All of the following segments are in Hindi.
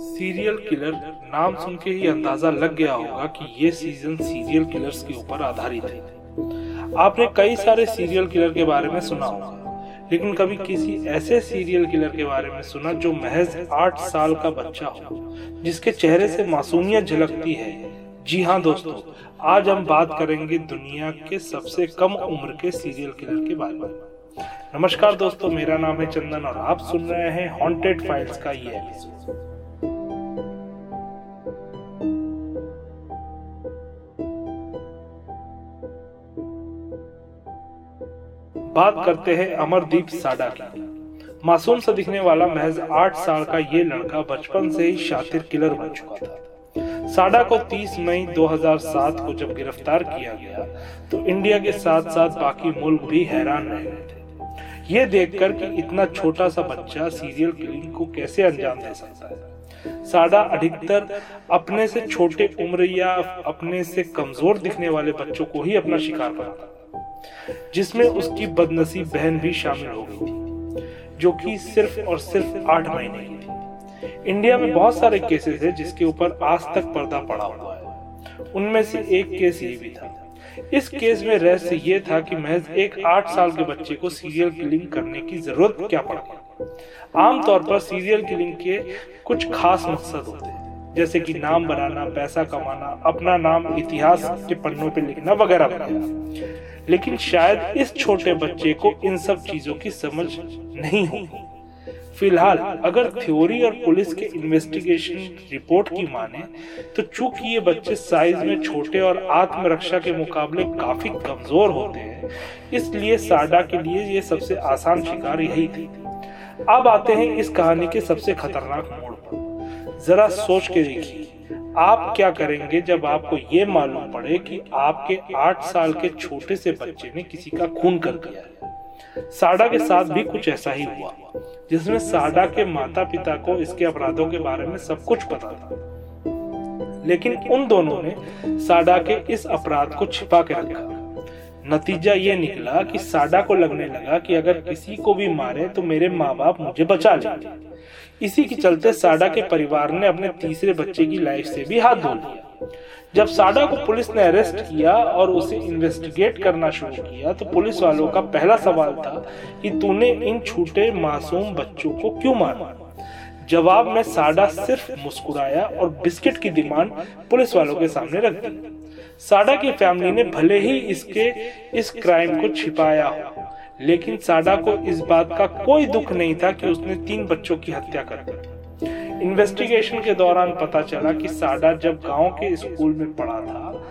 सीरियल किलर नाम सुन के ही अंदाज़ा लग गया होगा कि ये सीज़न सीरियल किलर्स के ऊपर आधारित है। आपने कई सारे सीरियल किलर के बारे में सुना होगा, लेकिन कभी किसी ऐसे सीरियल किलर के बारे में सुना जो महज आठ साल का बच्चा हो, जिसके चेहरे से मासूमियत झलकती है। जी हाँ दोस्तों, आज हम बात करेंगे दुनिया के सबसे कम उम्र के सीरियल किलर के बारे में। नमस्कार दोस्तों, मेरा नाम है चंदन और आप सुन रहे हैं हॉन्टेड फाइल्स का ये एपिसोड बात करते हैं अमरदीप साडा की। मासूम से दिखने वाला महज आठ साल का ये लड़का बचपन से ही शातिर किलर बन चुका था। साडा को 30 मई 2007 को जब गिरफ़्तार किया गया तो इंडिया के साथ साथ बाकी मुल्क भी हैरान रह गए थे। ये देखकर कि इतना छोटा सा बच्चा सीरियल किलिंग को कैसे अंजाम दे सकता है? साडा अधिकतर अपने से छोटे उम्र या अपने से कमज़ोर दिखने वाले बच्चों को ही अपना शिकार बनाता जिसमें उसकी बदनसीब बहन भी शामिल हो गई थी, जो कि सिर्फ़ और सिर्फ़ आठ महीने की थी। इंडिया में बहुत सारे केसेस है जिसके ऊपर आज तक पर्दा पड़ा हुआ है। उनमें से एक केस ये भी था। इस केस में रहस्य ये था कि महज एक आठ साल के बच्चे को सीरियल किलिंग करने की ज़रूरत क्या पड़ा। आमतौर पर सीरियल किलिंग के कुछ खास मकसद होते हैं। जैसे कि नाम बनाना, पैसा कमाना, अपना नाम इतिहास के पन्नों पे लिखना वगैरह वगैरह। लेकिन शायद इस छोटे बच्चे को इन सब चीज़ों की समझ नहीं होगी। फ़िलहाल, अगर थ्योरी और पुलिस के इन्वेस्टिगेशन रिपोर्ट की माने तो चूँकि ये बच्चे साइज़ में छोटे और आत्मरक्षा के मुकाबले काफ़ी कमज़ोर होते हैं, इसलिए साडा के लिए ये सबसे आसान शिकार यही थी। अब आते हैं इस कहानी के सबसे खतरनाक मोड़ पर जरा सोच के देखिए। आप क्या करेंगे जब आपको ये मालूम पड़े कि आपके आठ साल के छोटे से बच्चे ने किसी का खून कर दिया है। साडा के साथ भी कुछ ऐसा ही हुआ। जिसमें साडा के माता पिता को इसके अपराधों के बारे में सब कुछ पता था। लेकिन उन दोनों ने साडा के इस अपराध को छिपा के रखा। नतीजा ये निकला कि साडा को लगने लगा कि अगर किसी को भी मारे तो मेरे माँ बाप मुझे बचा लेंगे। इसी के चलते साडा के परिवार ने अपने तीसरे बच्चे की लाइफ से भी हाथ धो लिया। जब साडा को पुलिस ने अरेस्ट किया और उसे इन्वेस्टिगेट करना शुरू किया तो पुलिस वालों का पहला सवाल था कि तूने इन छोटे मासूम बच्चों को क्यों मारा? जवाब में साडा सिर्फ़ मुस्कुराया और बिस्किट की डिमांड पुलिस वालों के सामने रख दी। साडा की फैमिली ने भले ही इसके, इस क्राइम को छिपाया हो, लेकिन साडा को इस बात का कोई दुख नहीं था कि उसने तीन बच्चों की हत्या कर दी। इन्वेस्टिगेशन के दौरान पता चला कि साडा जब गाँव के स्कूल में पढ़ा था,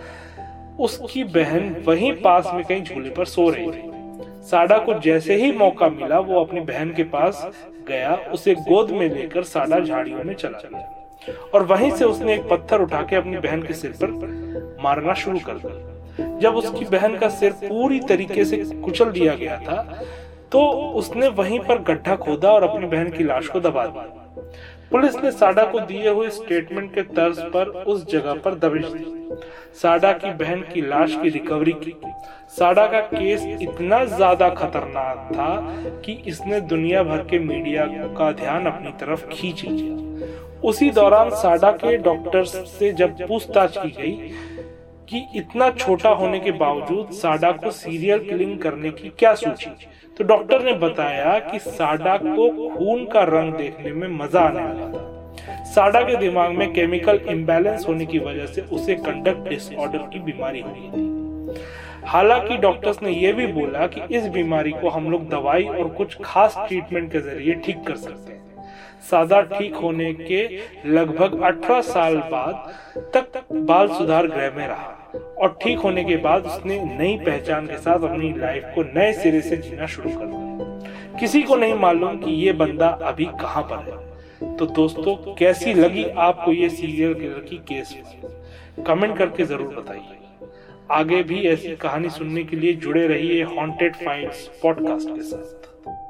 उसकी बहन वहीं पास में कहीं झूले पर सो रही थी। साडा को जैसे ही मौका मिला, वो अपनी बहन के पास गया, उसे गोद में लेकर साडा झाड़ियों में चला गया। और वहीं से उसने एक पत्थर उठा के अपनी बहन के सिर पर मारना शुरू कर दिया जब उसकी बहन का सिर पूरी तरीके से कुचल दिया गया था तो उसने वहीं पर गड्ढा खोदा और अपनी बहन की लाश को दबा दिया पुलिस ने साडा को दिए हुए स्टेटमेंट के तर्ज पर उस जगह पर दबिश दी। साडा की बहन की लाश की रिकवरी की। साडा का केस इतना ज़्यादा खतरनाक था कि इसने दुनिया भर के मीडिया का ध्यान अपनी तरफ़ खींच लिया। उसी दौरान साडा के डॉक्टर्स से जब पूछताछ की गई कि इतना छोटा होने के बावजूद साडा को सीरियल किलिंग करने की क्या सोची? तो डॉक्टर ने बताया कि साडा को खून का रंग देखने में मज़ा आने लगा था। साडा के दिमाग में केमिकल इम्बैलेंस होने की वजह से उसे कंडक्ट डिसऑर्डर की बीमारी हो गई थी। हालाँकि डॉक्टर्स ने यह भी बोला कि इस बीमारी को हम लोग दवाई और कुछ खास ट्रीटमेंट के ज़रिए ठीक कर सकते हैं। सादा ठीक होने के लगभग 18 साल बाद तक बाल सुधार गृह में रहा और ठीक होने के बाद उसने नई पहचान के साथ अपनी लाइफ को नए सिरे से जीना शुरू कर दिया। किसी को नहीं मालूम कि ये बंदा अभी कहाँ पर है। तो दोस्तों, कैसी लगी आपको ये सीरियल किलर की केस कमेंट करके ज़रूर बताइए। आगे भी ऐसी कहानी सुनने के लिए जुड़े रहिए हॉन्टेड फाइल्स पॉडकास्ट के साथ।